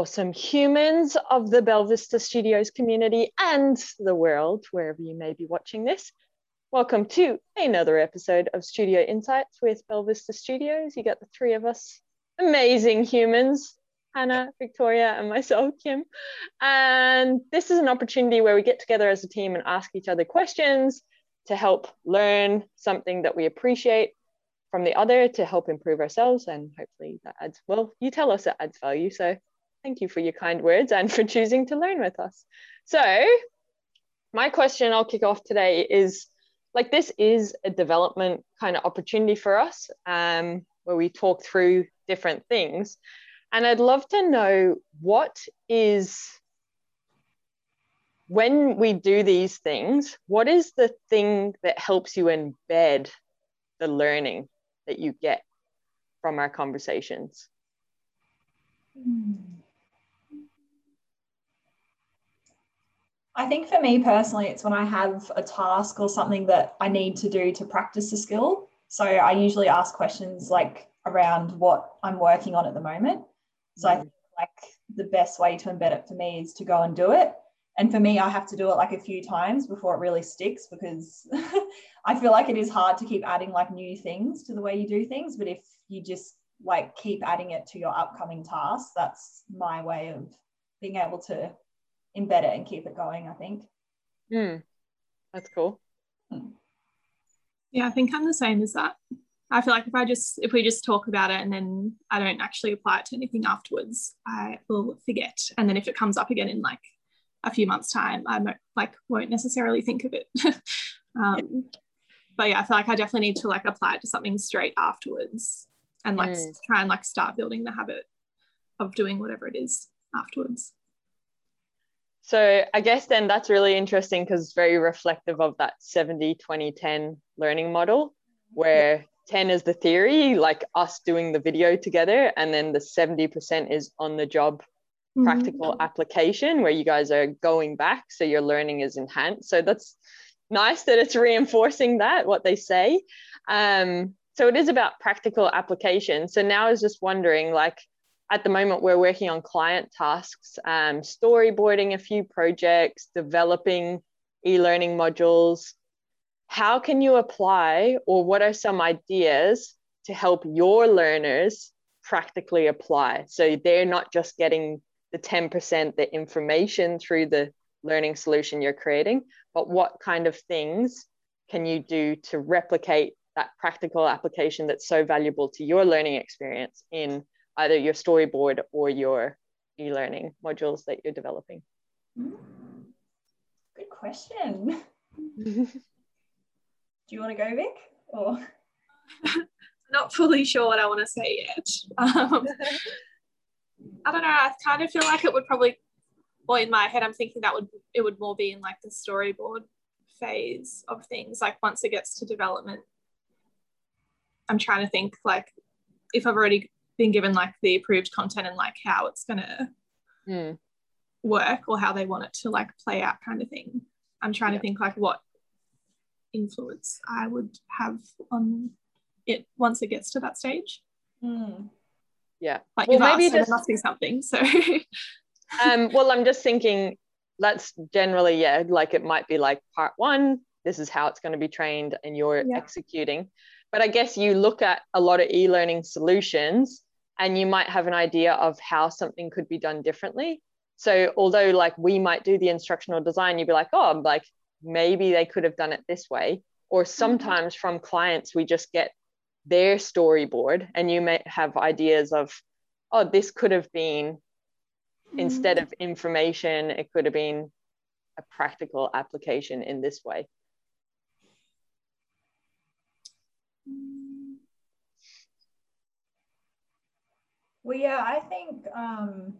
awesome humans of the Belvista Studios community and the world, wherever you may be watching this. Welcome to another episode of Studio Insights with Belvista Studios. You got the three of us, amazing humans, Hannah, Victoria, and myself, Kim. And this is an opportunity where we get together as a team and ask each other questions to help learn something that we appreciate from the other to help improve ourselves. And hopefully that adds, well, you tell us it adds value. So Thank you for your kind words and for choosing to learn with us. So, my question I'll kick off today is like this is a development kind of opportunity for us um, where we talk through different things. And I'd love to know what is, when we do these things, what is the thing that helps you embed the learning that you get from our conversations? Hmm. I think for me personally, it's when I have a task or something that I need to do to practice a skill. So I usually ask questions like around what I'm working on at the moment. So mm. I think like the best way to embed it for me is to go and do it. And for me, I have to do it like a few times before it really sticks because I feel like it is hard to keep adding like new things to the way you do things. But if you just like keep adding it to your upcoming tasks, that's my way of being able to embed it and keep it going, I think. Mm, that's cool. Hmm. Yeah, I think I'm the same as that. I feel like if I just if we just talk about it and then I don't actually apply it to anything afterwards, I will forget. And then if it comes up again in like a few months' time, I might, like won't necessarily think of it. um, but yeah, I feel like I definitely need to like apply it to something straight afterwards and like mm. try and like start building the habit of doing whatever it is afterwards. So I guess then that's really interesting because it's very reflective of that 70 20 10 learning model where yeah. 10 is the theory, like us doing the video together, and then the 70% is on the job mm-hmm. practical application where you guys are going back. So your learning is enhanced. So that's nice that it's reinforcing that, what they say. Um, so it is about practical application. So now I was just wondering, like, at the moment we're working on client tasks um, storyboarding a few projects developing e-learning modules. How can you apply or what are some ideas to help your learners practically apply? So they're not just getting the 10% the information through the learning solution you're creating but what kind of things can you do to replicate that practical application that's so valuable to your learning experience in either your storyboard or your e-learning modules that you're developing? Good question. Do you want to go, Vic? Or not fully sure what I want to say yet. Um, I don't know. I kind of feel like it would probably, well, in my head, I'm thinking that would it would more be in like the storyboard phase of things. Like once it gets to development, I'm trying to think like if I've already been given like the approved content and like how it's gonna mm. work or how they want it to like play out kind of thing. I'm trying yeah. to think like what influence I would have on it once it gets to that stage. Mm. Yeah. Like well, maybe asked, just, there must be something. So um well I'm just thinking that's generally yeah like it might be like part one this is how it's going to be trained and you're yeah. executing but i guess you look at a lot of e-learning solutions and you might have an idea of how something could be done differently. So although like we might do the instructional design, you'd be like, oh, like maybe they could have done it this way. Or mm-hmm. sometimes from clients, we just get their storyboard and you may have ideas of, oh, this could have been instead mm-hmm. of information, it could have been a practical application in this way. Well, yeah, I think um,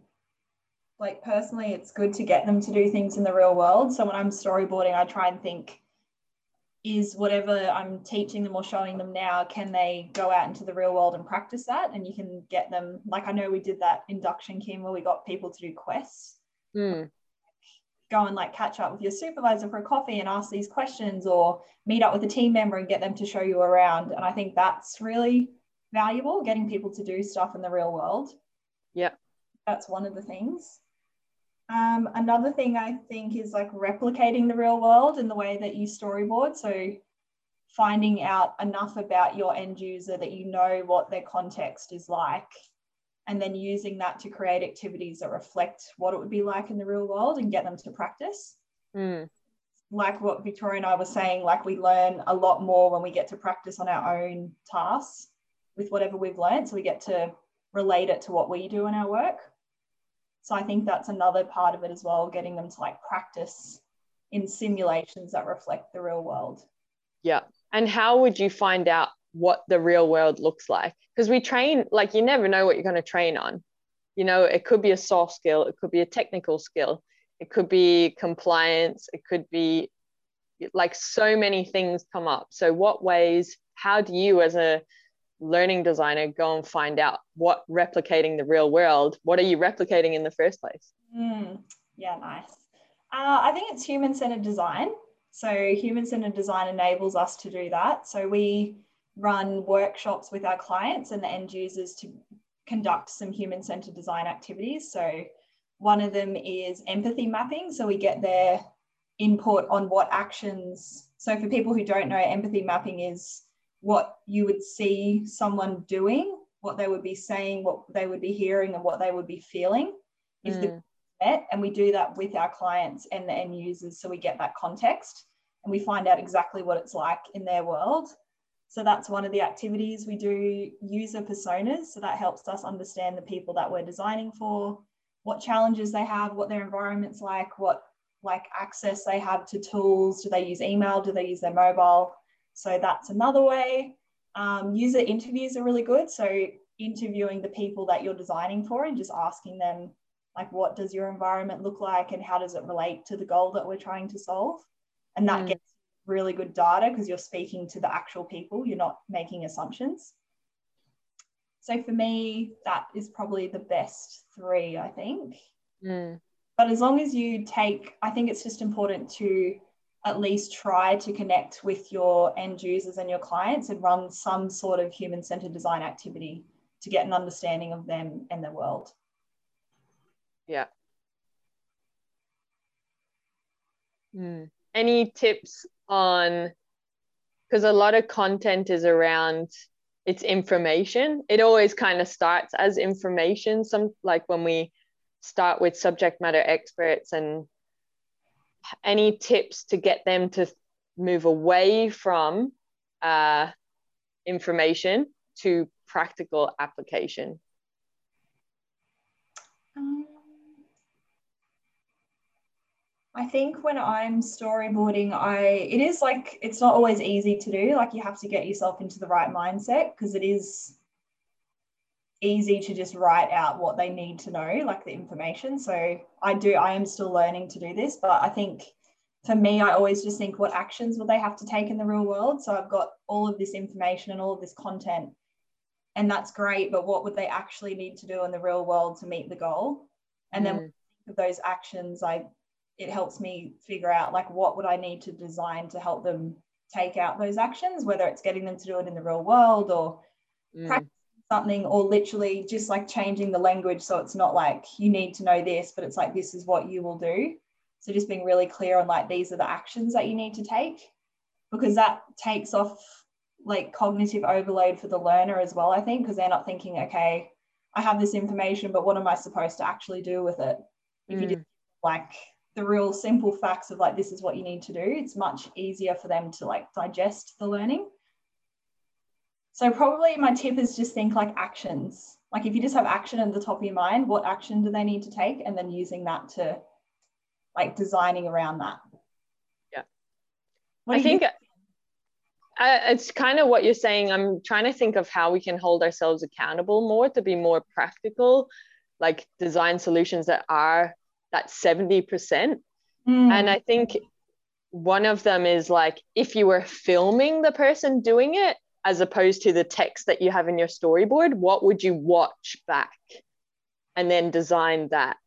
like personally, it's good to get them to do things in the real world. So when I'm storyboarding, I try and think, is whatever I'm teaching them or showing them now, can they go out into the real world and practice that? And you can get them, like I know we did that induction, Kim, where we got people to do quests. Mm. Go and like catch up with your supervisor for a coffee and ask these questions, or meet up with a team member and get them to show you around. And I think that's really valuable getting people to do stuff in the real world yeah that's one of the things. Um, another thing I think is like replicating the real world in the way that you storyboard. So finding out enough about your end user that you know what their context is like and then using that to create activities that reflect what it would be like in the real world and get them to practice. Mm. Like what Victoria and I were saying, like we learn a lot more when we get to practice on our own tasks with whatever we've learned. So we get to relate it to what we do in our work. So I think that's another part of it as well, getting them to like practice in simulations that reflect the real world. Yeah. And how would you find out what the real world looks like? Because we train, like, you never know what you're going to train on. You know, it could be a soft skill, it could be a technical skill, it could be compliance, it could be like so many things come up. So, what ways, how do you as a learning designer go and find out what replicating the real world, what are you replicating in the first place? Mm, yeah, nice. Uh, I think it's human centered design. So, human centered design enables us to do that. So, we run workshops with our clients and the end users to conduct some human centered design activities. So, one of them is empathy mapping. So, we get their input on what actions. So, for people who don't know, empathy mapping is what you would see someone doing, what they would be saying, what they would be hearing, and what they would be feeling if mm. the met. And we do that with our clients and the end users. So we get that context and we find out exactly what it's like in their world. So that's one of the activities we do user personas. So that helps us understand the people that we're designing for, what challenges they have, what their environment's like, what like access they have to tools. Do they use email? Do they use their mobile? So that's another way. Um, user interviews are really good. So interviewing the people that you're designing for and just asking them like what does your environment look like and how does it relate to the goal that we're trying to solve and that mm. gets really good data because you're speaking to the actual people you're not making assumptions so for me that is probably the best three i think mm. but as long as you take i think it's just important to at least try to connect with your end users and your clients and run some sort of human centered design activity to get an understanding of them and their world yeah. Mm. Any tips on because a lot of content is around it's information. It always kind of starts as information. Some like when we start with subject matter experts and any tips to get them to move away from uh, information to practical application? Um, I think when I'm storyboarding, I it is like it's not always easy to do. Like you have to get yourself into the right mindset because it is easy to just write out what they need to know, like the information. So I do, I am still learning to do this, but I think for me, I always just think what actions will they have to take in the real world? So I've got all of this information and all of this content, and that's great, but what would they actually need to do in the real world to meet the goal? And mm. then of those actions, I it helps me figure out like what would I need to design to help them take out those actions, whether it's getting them to do it in the real world or mm. Something or literally just like changing the language so it's not like you need to know this, but it's like this is what you will do. So just being really clear on like these are the actions that you need to take because that takes off like cognitive overload for the learner as well, I think, because they're not thinking, okay, I have this information, but what am I supposed to actually do with it? If mm. you just like the real simple facts of like this is what you need to do it's much easier for them to like digest the learning so probably my tip is just think like actions. Like if you just have action at the top of your mind what action do they need to take? And then using that to like designing around that. Yeah. What i think it's kind of what you're saying. I'm trying to think of how we can hold ourselves accountable more to be more practical like design solutions that are that 70%. Mm. And I think one of them is like if you were filming the person doing it as opposed to the text that you have in your storyboard, what would you watch back and then design that?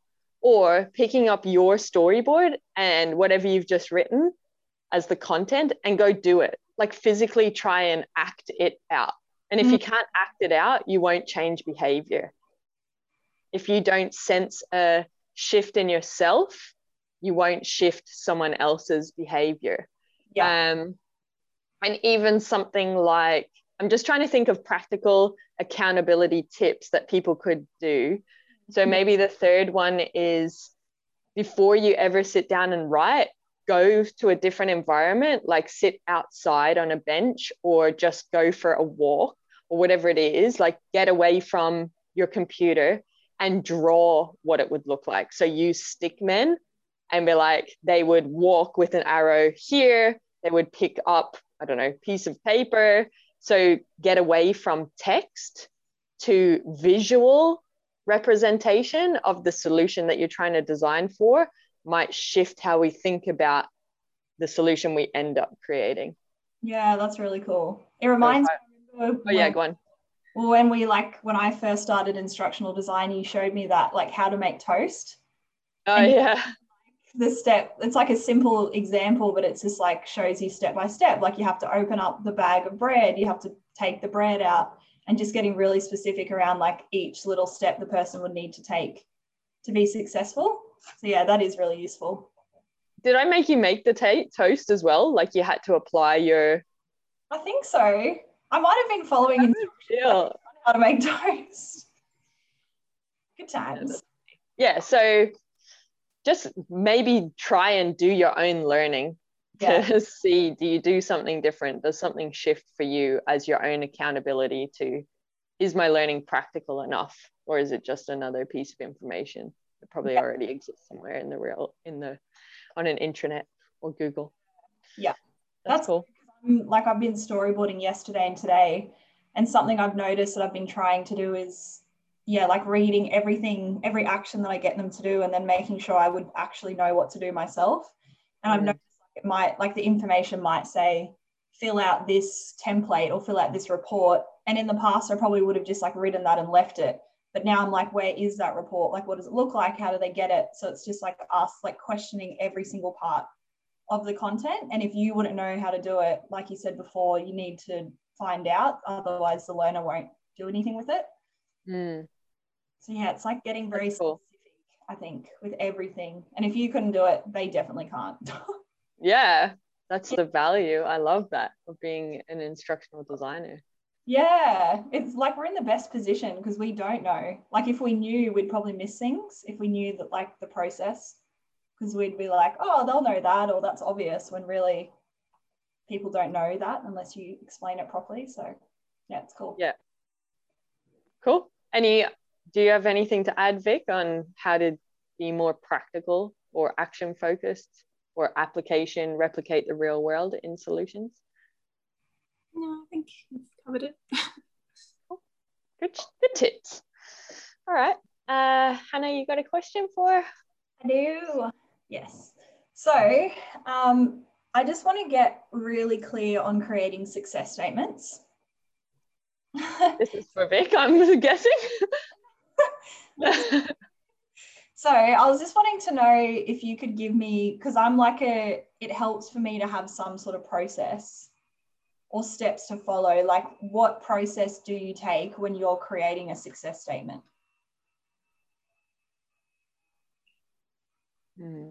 Or picking up your storyboard and whatever you've just written as the content and go do it. Like physically try and act it out. And if mm. you can't act it out, you won't change behavior if you don't sense a shift in yourself, you won't shift someone else's behavior. Yeah. Um, and even something like, I'm just trying to think of practical accountability tips that people could do. So mm-hmm. maybe the third one is before you ever sit down and write, go to a different environment, like sit outside on a bench or just go for a walk or whatever it is, like get away from your computer and draw what it would look like. So use stick men and be like, they would walk with an arrow here, they would pick up, I don't know, piece of paper. So get away from text to visual representation of the solution that you're trying to design for might shift how we think about the solution we end up creating. Yeah, that's really cool. It reminds me. oh yeah, go on. Well, when we like when I first started instructional design, you showed me that like how to make toast. Oh yeah. The step, it's like a simple example, but it's just like shows you step by step. Like you have to open up the bag of bread, you have to take the bread out, and just getting really specific around like each little step the person would need to take to be successful. So yeah, that is really useful. Did I make you make the t- toast as well? Like you had to apply your. I think so. I might have been following instructions on how to make toast. Good times. Yeah. So just maybe try and do your own learning yeah. to see do you do something different? Does something shift for you as your own accountability to is my learning practical enough or is it just another piece of information that probably yeah. already exists somewhere in the real in the on an intranet or Google. Yeah, that's, that's cool. Um, like I've been storyboarding yesterday and today, and something I've noticed that I've been trying to do is, yeah, like reading everything, every action that I get them to do, and then making sure I would actually know what to do myself. And. I've noticed like it might, like the information might say, fill out this template or fill out this report. And in the past, I probably would have just like written that and left it. But now I'm like, where is that report? Like, what does it look like? How do they get it? So it's just like us like questioning every single part of the content. And if you wouldn't know how to do it, like you said before, you need to find out. Otherwise, the learner won't do anything with it. Mm. So yeah, it's like getting very cool. specific, I think, with everything. And if you couldn't do it, they definitely can't. yeah, that's the value. I love that of being an instructional designer. Yeah, it's like we're in the best position because we don't know. Like if we knew, we'd probably miss things if we knew that like the process, because we'd be like, oh, they'll know that, or that's obvious. When really, people don't know that unless you explain it properly. So, yeah, it's cool. Yeah. Cool. Any? Do you have anything to add, Vic, on how to be more practical or action focused or application replicate the real world in solutions? No, I think he's covered it. good, good tips. All right. Uh, Hannah, you got a question for? I do. Yes. So um, I just want to get really clear on creating success statements. this is for Vic, I'm guessing. so I was just wanting to know if you could give me, because I'm like a, it helps for me to have some sort of process or steps to follow? Like, what process do you take when you're creating a success statement? Hmm.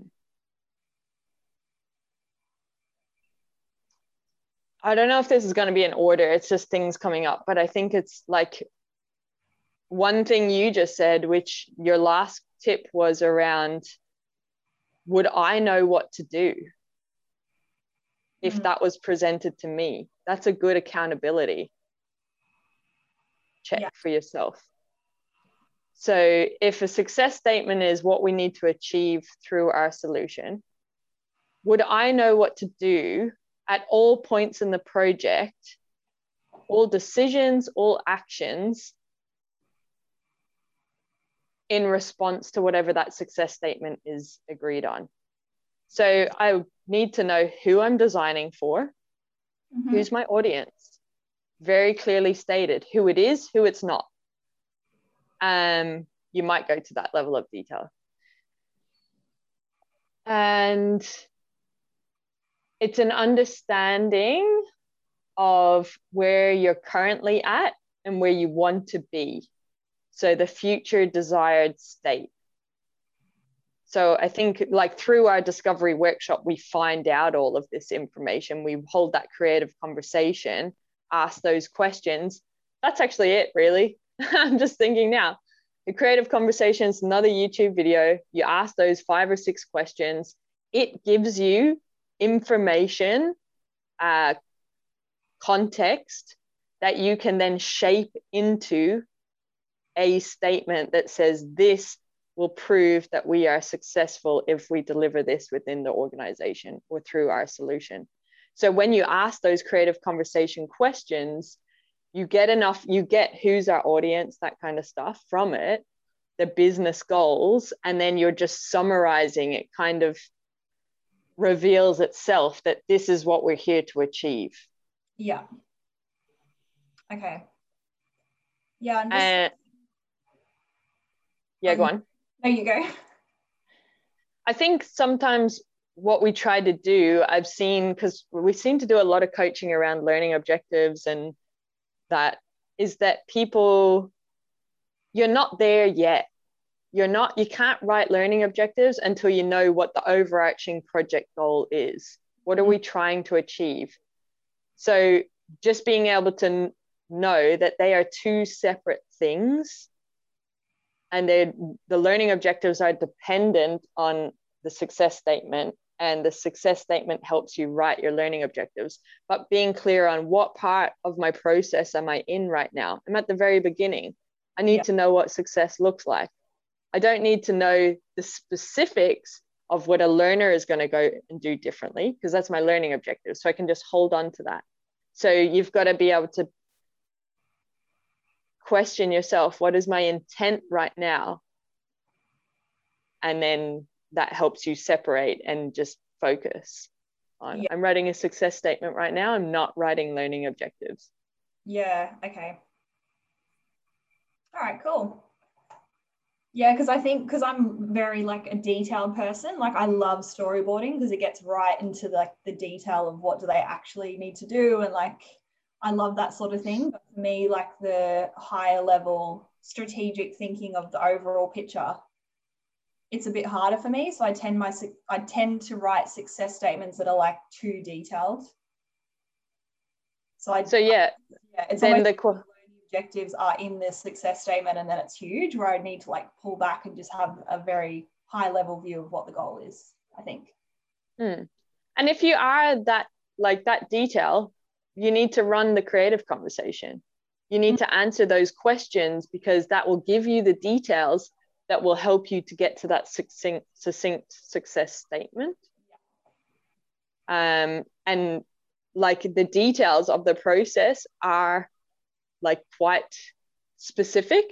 I don't know if this is going to be in order. It's just things coming up, but I think it's like one thing you just said, which your last tip was around would I know what to do if mm-hmm. that was presented to me? that's a good accountability check yeah. for yourself. So, if a success statement is what we need to achieve through our solution, would I know what to do at all points in the project, all decisions, all actions in response to whatever that success statement is agreed on? So, I need to know who I'm designing for, Mm-hmm. Who's my audience? Very clearly stated who it is, who it's not. Um, you might go to that level of detail. And it's an understanding of where you're currently at and where you want to be. So the future desired state. So I think like through our discovery workshop, we find out all of this information. We hold that creative conversation, ask those questions. That's actually it, really. I'm just thinking now. The creative conversations, another YouTube video. You ask those five or six questions. It gives you information, uh, context that you can then shape into a statement that says this will prove that we are successful if we deliver this within the organization or through our solution. So when you ask those creative conversation questions, you get enough, you get who's our audience, that kind of stuff from it, the business goals, and then you're just summarizing it kind of reveals itself that this is what we're here to achieve. Yeah. Okay. Yeah. Yeah, go um, on. There you go. I think sometimes what we try to do, I've seen because we seem to do a lot of coaching around learning objectives and that is that people, you're not there yet. You're not, you can't write learning objectives until you know what the overarching project goal is. What are we mm-hmm. trying to achieve? So just being able to know that they are two separate things and the learning objectives are dependent on the success statement and the success statement helps you write your learning objectives. But being clear on what part of my process am i in right now? I'm at the very beginning. I need to know what success looks like. I don't need to know the specifics of what a learner is going to go and do differently because that's my learning objective. So i can just hold on to that. So you've got to be able to question yourself what is my intent right now? And then that helps you separate and just focus on yeah. i'm writing a success statement right now. I'm not writing learning objectives. Yeah okay. All right cool. Yeah because i think because i'm very like a detailed person. Like i love storyboarding because it gets right into like the detail of what do they actually need to do and like I love that sort of thing. But for me, like the higher level strategic thinking of the overall picture, it's a bit harder for me. So I tend my I tend to write success statements that are like too detailed. So I so yeah, yeah it's then the objectives are in this success statement and then it's huge where I need to like pull back and just have a very high level view of what the goal is, I think. Hmm. And if you are that like that detail, you need to run the creative conversation. You need to answer those questions because that will give you the details that will help you to get to that succinct, succinct success statement. Um, and like the details of the process are like quite specific.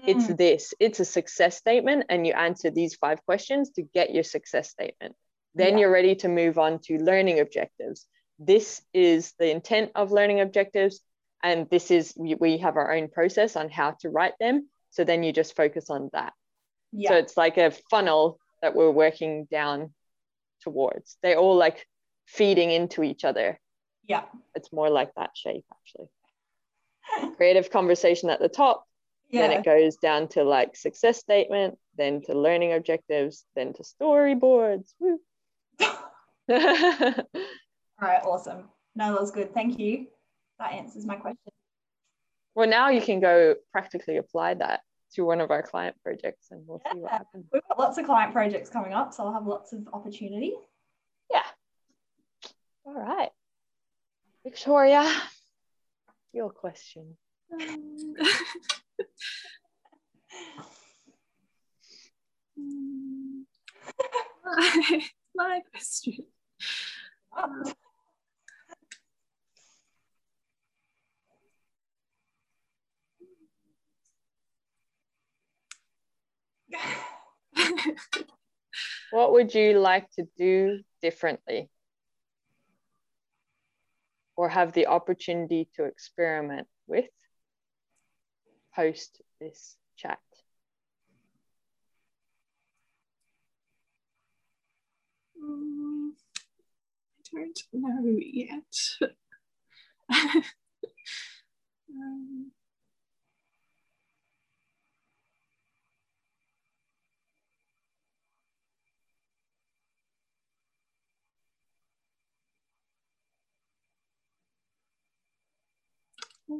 Mm. It's this, it's a success statement, and you answer these five questions to get your success statement. Then yeah. you're ready to move on to learning objectives this is the intent of learning objectives and this is we, we have our own process on how to write them. So then you just focus on that. Yeah. so it's like a funnel that we're working down towards. They're all like feeding into each other. Yeah. It's more like that shape actually. Creative conversation at the top yeah. then it goes down to like success statement then to learning objectives then to storyboards All right, awesome. No, that was good. Thank you. That answers my question. Well, now you can go practically apply that to one of our client projects and we'll yeah. see what happens. We've got lots of client projects coming up, so I'll have lots of opportunity. Yeah. All right. Victoria, your question. Um, my question. what would you like to do differently? Or have the opportunity to experiment with post this chat? Um, I don't know yet. um, I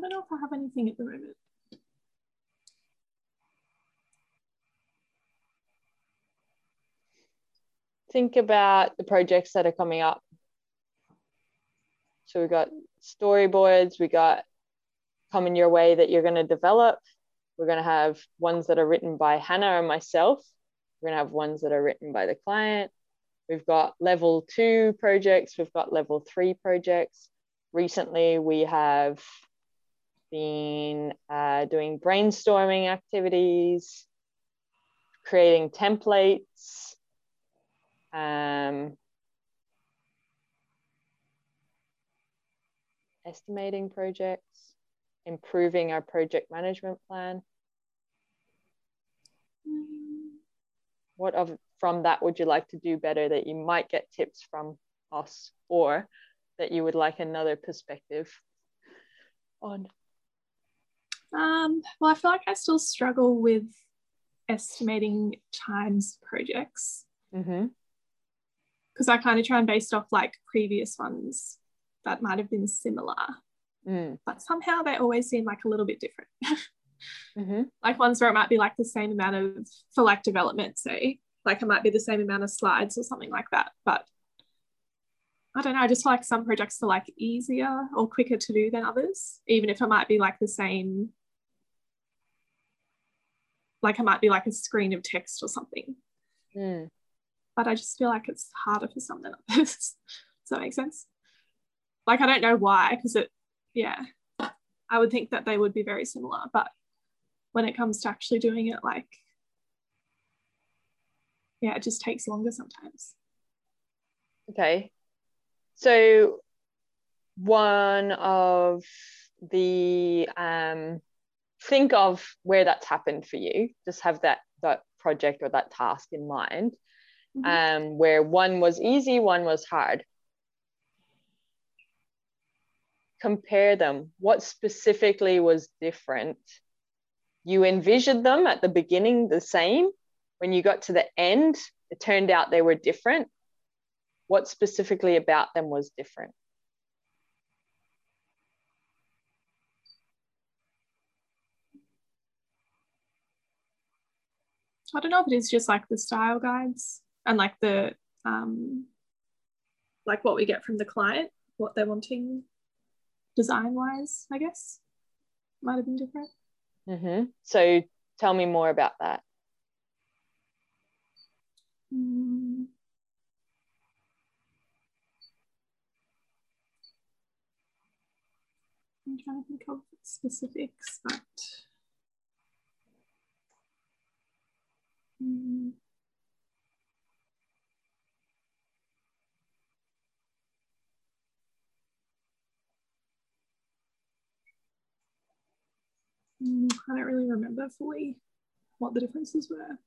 don't know if I have anything at the moment. Think about the projects that are coming up. So we've got storyboards, we got coming your way that you're going to develop. We're going to have ones that are written by Hannah and myself. We're going to have ones that are written by the client. We've got level two projects, we've got level three projects. Recently, we have been uh, doing brainstorming activities, creating templates, um, estimating projects, improving our project management plan. What of from that would you like to do better that you might get tips from us or that you would like another perspective on? Um, well, I feel like I still struggle with estimating times projects because. I kind of try and based off like previous ones that might have been similar, Mm. but somehow they always seem like a little bit different. Mm-hmm. like ones where it might be like the same amount of for like development, say, like it might be the same amount of slides or something like that. But I don't know, I just feel like some projects are like easier or quicker to do than others, even if it might be like the same like it might be like a screen of text or something. Mm. But I just feel like it's harder for some than others. Does that make sense? Like I don't know why, because it, yeah, I would think that they would be very similar, but when it comes to actually doing it, like, yeah, it just takes longer sometimes. Okay. So one of the um think of where that's happened for you. Just have that that project or that task in mind. Mhm. Um where one was easy, one was hard. Compare them. What specifically was different? You envisioned them at the beginning the same. When you got to the end, it turned out they were different what specifically about them was different? I don't know if it is just like the style guides and like the um like what we get from the client, what they're wanting design wise, I guess. Might have been different. Mm-hmm. So tell me more about that. Mm. I'm trying to think of specifics, but Mm. I don't really remember fully what the differences were.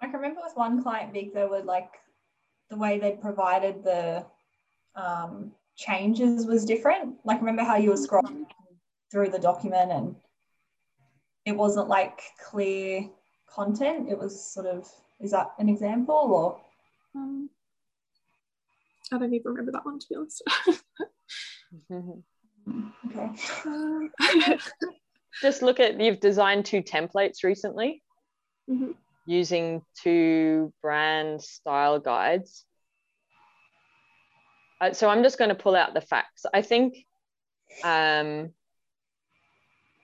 I can remember with one client, Vic, they would like the way they provided the um, changes was different. Like, remember how you were scrolling through the document and it wasn't like clear content? It was sort of, is that an example or? Um, I don't even remember that one to be honest. Okay. Um, Just look at you've designed two templates recently mhm. using two brand style guides. Uh, so I'm just going to pull out the facts. I think, um,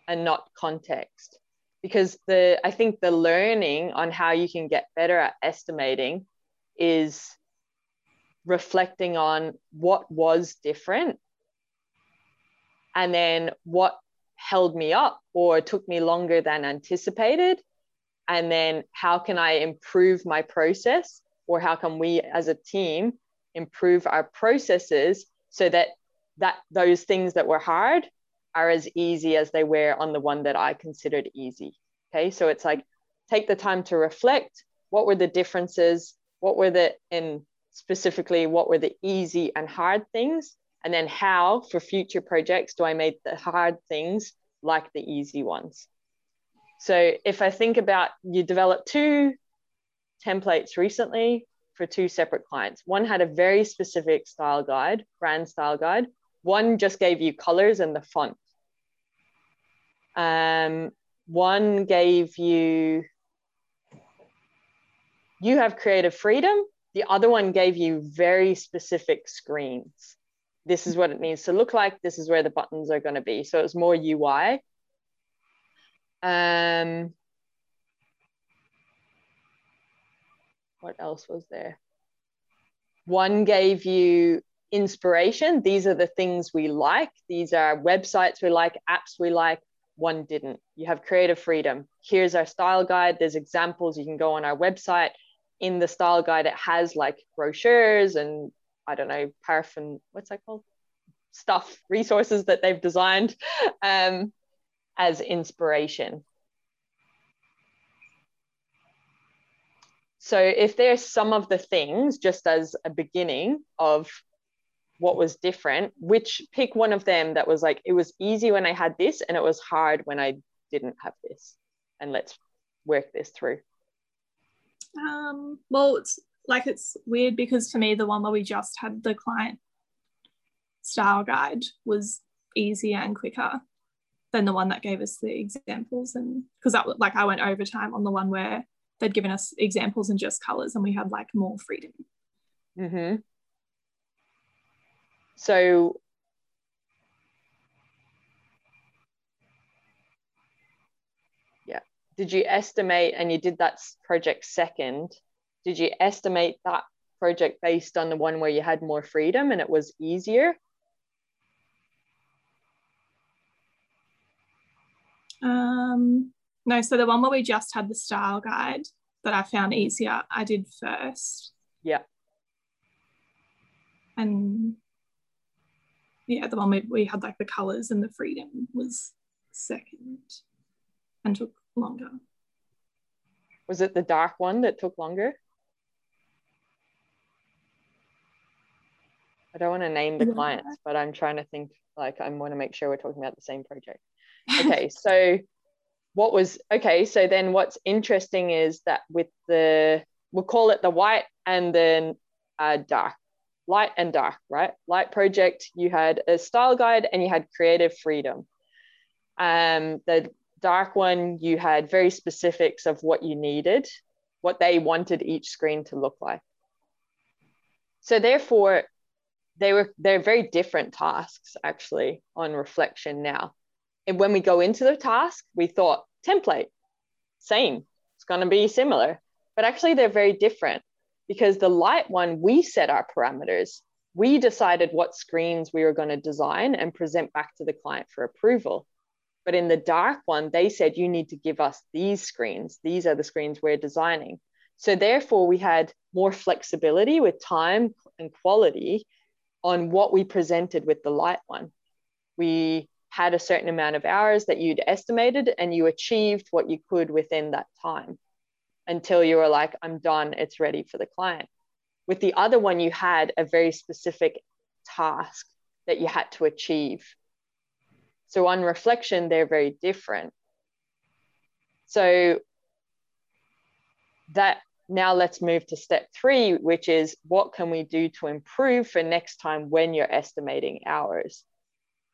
and not context, because the I think the learning on how you can get better at estimating is reflecting on what was different and then what held me up or took me longer than anticipated and then how can i improve my process or how can we as a team improve our processes so that that those things that were hard are as easy as they were on the one that i considered easy okay? So it's like take the time to reflect. What were the differences? What were the in specifically what were the easy and hard things and then how for future projects do i make the hard things like the easy ones so if i think about you developed two templates recently for two separate clients. One had a very specific style guide, brand style guide. One just gave you colors and the font. Um, one gave you you have creative freedom. The other one gave you very specific screens. This is what it needs to look like. This is where the buttons are going to be. So it's more UI. Um, what else was there? One gave you inspiration. These are the things we like. These are websites we like, apps we like. One didn't. You have creative freedom. Here's our style guide. There's examples. You can go on our website. In the style guide, it has like brochures and I don't know, paraffin, what's that called? Stuff, resources that they've designed um, as inspiration. So if there's some of the things just as a beginning of what was different, which pick one of them that was like, it was easy when I had this and it was hard when I didn't have this. And let's work this through. Um, well, like it's weird because for me, the one where we just had the client style guide was easier and quicker than the one that gave us the examples. And because that like I went overtime on the one where they'd given us examples and just colors and we had like more freedom. Mm-hmm. So yeah, did you estimate and you did that project second? Did you estimate that project based on the one where you had more freedom and it was easier? Um, no, so the one where we just had the style guide that I found easier, I did first. Yeah. And yeah, the one we, we had like the colors and the freedom was second and took longer. Was it the dark one that took longer? I don't want to name the yeah. clients, but I'm trying to think like I want to make sure we're talking about the same project. Okay, so what was okay so then what's interesting is that with the we'll call it the white and then uh, dark light and dark right light project you had a style guide and you had creative freedom um, the dark one you had very specifics of what you needed what they wanted each screen to look like so therefore they were they're very different tasks actually on reflection now and when we go into the task, we thought template, same, it's going to be similar. But actually, they're very different because the light one, we set our parameters. We decided what screens we were going to design and present back to the client for approval. But in the dark one, they said, you need to give us these screens. These are the screens we're designing. So therefore, we had more flexibility with time and quality on what we presented with the light one. We had a certain amount of hours that you'd estimated and you achieved what you could within that time until you were like, I'm done, it's ready for the client. With the other one, you had a very specific task that you had to achieve. So, on reflection, they're very different. So, that now let's move to step three, which is what can we do to improve for next time when you're estimating hours?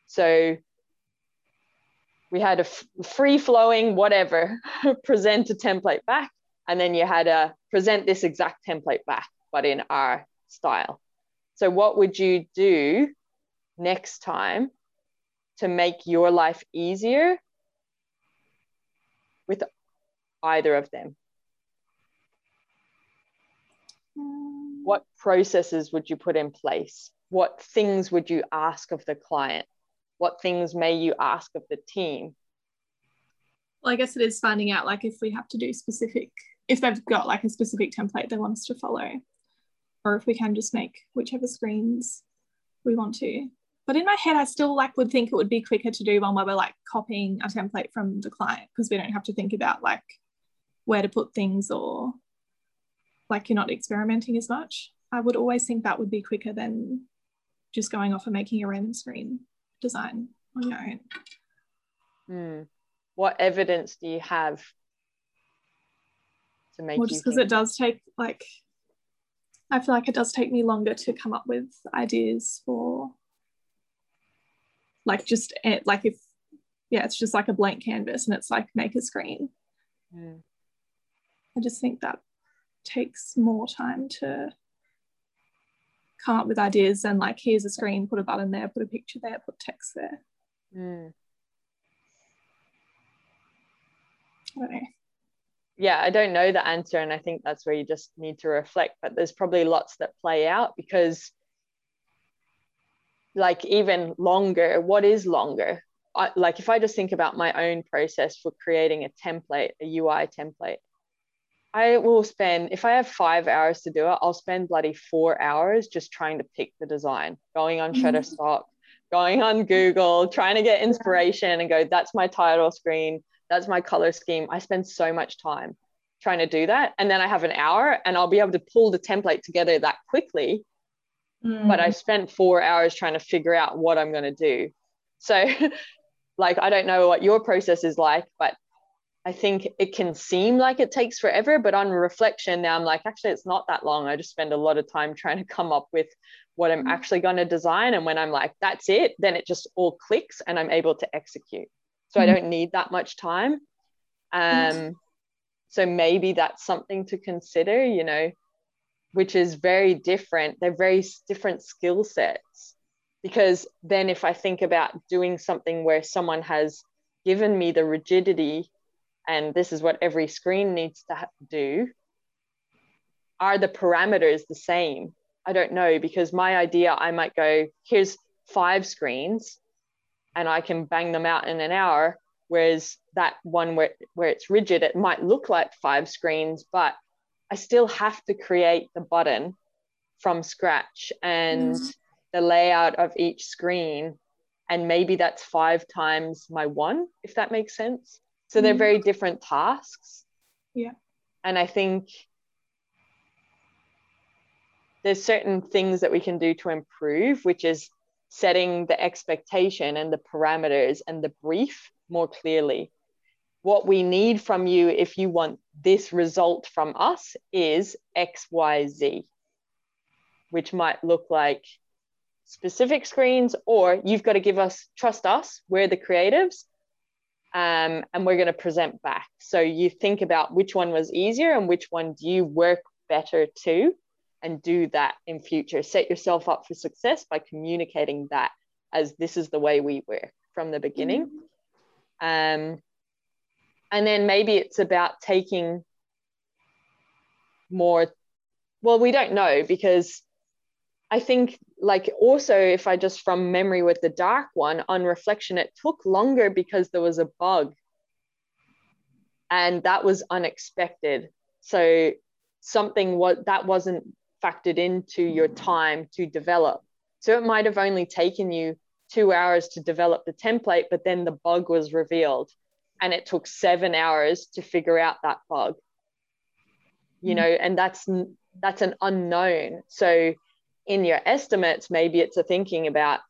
So, we had a free flowing whatever present a template back and then you had a present this exact template back but in our style so what would you do next time to make your life easier with either of them what processes would you put in place? What things would you ask of the client? What things may you ask of the team? Well i guess it is finding out like if we have to do specific if they've got like a specific template they want us to follow or if we can just make whichever screens we want to. But in my head i still like would think it would be quicker to do one where we're like copying a template from the client because we don't have to think about like where to put things or like you're not experimenting as much i would always think that would be quicker than just going off and making a random screen design on your own. Hmm. What evidence do you have to make? Well, just because it does take like I feel like it does take me longer to come up with ideas for like just like if yeah, it's just like a blank canvas and it's like make a screen. Mm. I just think that takes more time to come up with ideas than like here's a screen, put a button there, put a picture there, put text there. Mm. I don't know. Yeah, I don't know the answer. And I think that's where you just need to reflect. But there's probably lots that play out because, like, even longer, what is longer? I, like, if I just think about my own process for creating a template, a UI template, I will spend, if I have five hours to do it, I'll spend bloody four hours just trying to pick the design, going on Shutterstock, going on Google, trying to get inspiration and go, that's my title screen, that's my color scheme. I spend so much time trying to do that. And then I have an hour and I'll be able to pull the template together that quickly. Mm. But I spent four hours trying to figure out what I'm going to do. So, like, I don't know what your process is like, but I think it can seem like it takes forever, but on reflection, now I'm like, actually, it's not that long. I just spend a lot of time trying to come up with what I'm actually going to design. And when I'm like, that's it, then it just all clicks and I'm able to execute. So I don't need that much time. Um, so maybe that's something to consider, you know, which is very different. They're very different skill sets. Because then if I think about doing something where someone has given me the rigidity and this is what every screen needs to do are the parameters the same i don't know because my idea i might go here's five screens and i can bang them out in an hour whereas that one where, where it's rigid it might look like five screens but i still have to create the button from scratch and mm. the layout of each screen and maybe that's five times my one if that makes sense so they're mm-hmm. very different tasks. Yeah. And I think there's certain things that we can do to improve, which is setting the expectation and the parameters and the brief more clearly. What we need from you if you want this result from us is XYZ, which might look like specific screens, or you've got to give us, trust us, we're the creatives, um, and we're going to present back. So you think about which one was easier and which one do you work better to, and do that in future. Set yourself up for success by communicating that as this is the way we work from the beginning. Mm-hmm. Um, and then maybe it's about taking more. Well, we don't know because I think like also if I just from memory with the dark one on reflection, it took longer because there was a bug. And that was unexpected. So something what that wasn't factored into your time to develop. So it might have only taken you two hours to develop the template, but then the bug was revealed and it took seven hours to figure out that bug. You mm. know, and that's that's an unknown. So in your estimates, maybe it's a thinking about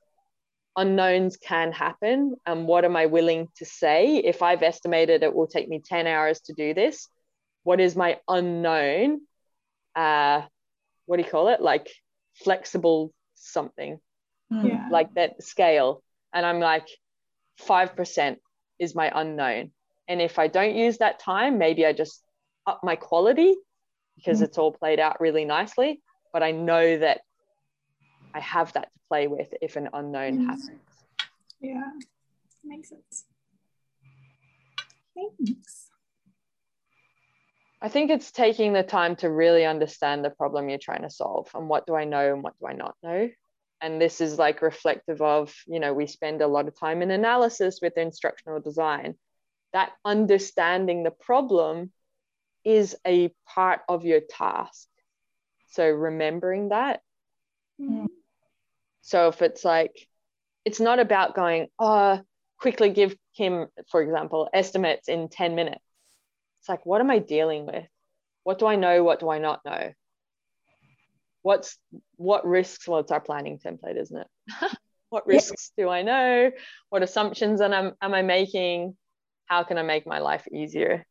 unknowns can happen and what am I willing to say? If I've estimated it will take me 10 hours to do this, what is my unknown? Uh, what do you call it? Like flexible something, yeah. like that scale. And I'm like, 5% is my unknown. And if I don't use that time, maybe I just up my quality because mm. it's all played out really nicely. But I know that I have that to play with if an unknown mm. happens. Yeah, makes sense. Thanks. I think it's taking the time to really understand the problem you're trying to solve and what do I know and what do I not know. And this is like reflective of, you know, we spend a lot of time in analysis with instructional design. That understanding the problem is a part of your task. So remembering that mm. So if it's like, it's not about going, oh, quickly give him, for example, estimates in 10 minutes. It's like, what am I dealing with? What do I know? What do I not know? What's what risks? Well, it's our planning template, isn't it? what risks do I know? What assumptions am I, am I making? How can I make my life easier?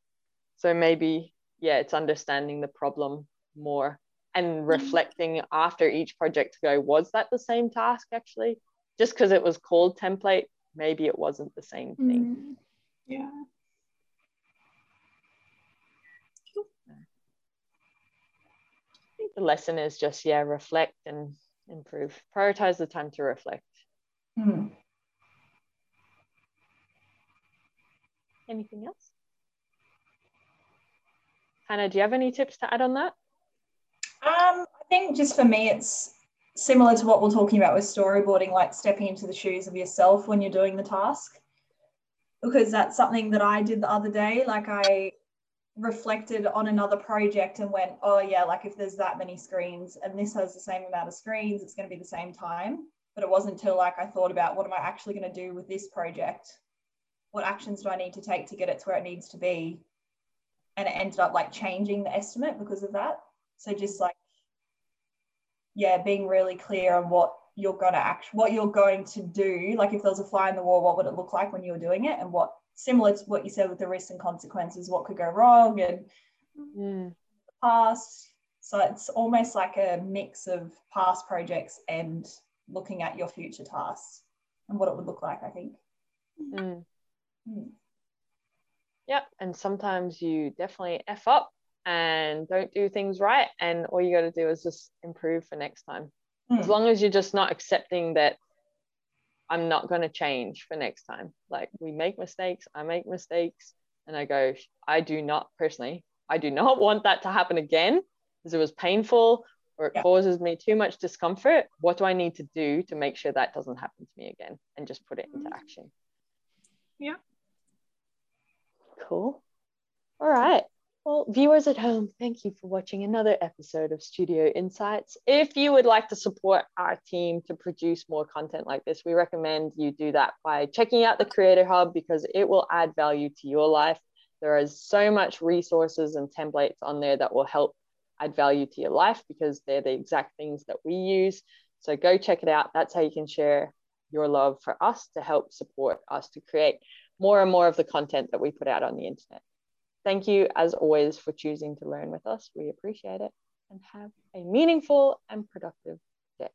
So maybe, yeah, it's understanding the problem more and reflecting after each project to go, was that the same task actually? Just because it was called template, maybe it wasn't the same thing. Mm. Yeah. I think the lesson is just, yeah, reflect and improve. Prioritize the time to reflect. Mm. Anything else? Hannah, do you have any tips to add on that? Um, I think just for me, it's similar to what we're talking about with storyboarding, like stepping into the shoes of yourself when you're doing the task. Because that's something that I did the other day. Like I reflected on another project and went, oh yeah, like if there's that many screens and this has the same amount of screens, it's going to be the same time. But it wasn't until like I thought about what am I actually going to do with this project? What actions do I need to take to get it to where it needs to be? And it ended up like changing the estimate because of that. So just like, yeah, being really clear on what you're going to act, what you're going to do. Like if there was a fly in the wall, what would it look like when you were doing it, and what similar to what you said with the risks and consequences, what could go wrong and Mm. past. So it's almost like a mix of past projects and looking at your future tasks and what it would look like, I think. Mm. Mm. Yep. And sometimes you definitely F up and don't do things right. And all you got to do is just improve for next time. As Mm. long as you're just not accepting that I'm not going to change for next time. Like we make mistakes, I make mistakes, and I go, I do not personally, I do not want that to happen again because it was painful or it Yeah. causes me too much discomfort. What do I need to do to make sure that doesn't happen to me again and just put it into action? Yeah. Cool. All right. Well, viewers at home, thank you for watching another episode of Studio Insights. If you would like to support our team to produce more content like this, we recommend you do that by checking out the Creator Hub because it will add value to your life. There is so much resources and templates on there that will help add value to your life because they're the exact things that we use. So go check it out. That's how you can share your love for us to help support us to create more and more of the content that we put out on the internet. Thank you, as always, for choosing to learn with us. We appreciate it and have a meaningful and productive day.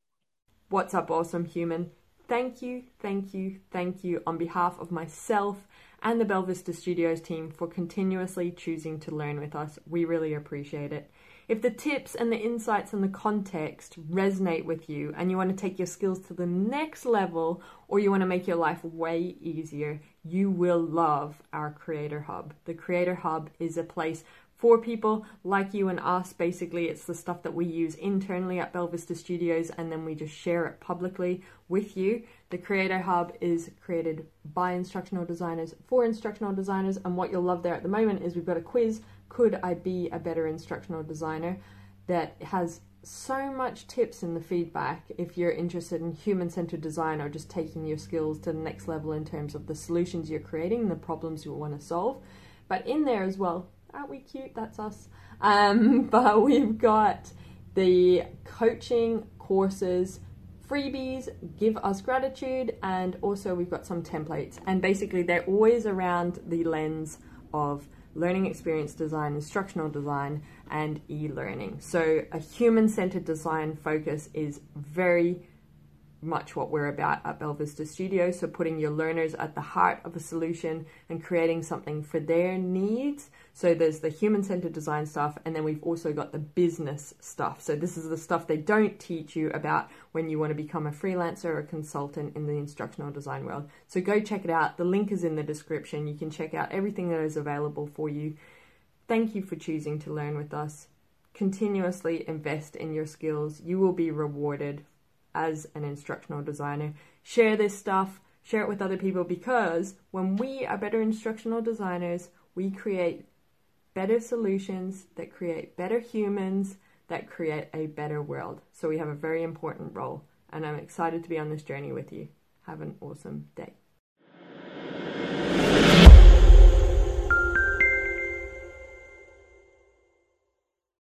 What's up, awesome human? Thank you, thank you, thank you on behalf of myself and the Belvista Studios team for continuously choosing to learn with us. We really appreciate it. If the tips and the insights and the context resonate with you and you want to take your skills to the next level or you want to make your life way easier, you will love our Creator Hub. The Creator Hub is a place for people like you and us. Basically, it's the stuff that we use internally at Belvista Studios and then we just share it publicly with you. The Creator Hub is created by instructional designers for instructional designers, and what you'll love there at the moment is we've got a quiz Could I Be a Better Instructional Designer? that has so much tips in the feedback if you're interested in human centered design or just taking your skills to the next level in terms of the solutions you're creating, the problems you want to solve. But in there as well, aren't we cute? That's us. Um, but we've got the coaching courses, freebies, give us gratitude, and also we've got some templates. And basically, they're always around the lens of learning experience design, instructional design, and e learning. So, a human centered design focus is very much what we're about at Belvista Studios. So, putting your learners at the heart of a solution and creating something for their needs. So, there's the human centered design stuff, and then we've also got the business stuff. So, this is the stuff they don't teach you about when you want to become a freelancer or a consultant in the instructional design world. So, go check it out. The link is in the description. You can check out everything that is available for you. Thank you for choosing to learn with us. Continuously invest in your skills. You will be rewarded as an instructional designer. Share this stuff, share it with other people because when we are better instructional designers, we create better solutions that create better humans that create a better world. So we have a very important role, and I'm excited to be on this journey with you. Have an awesome day.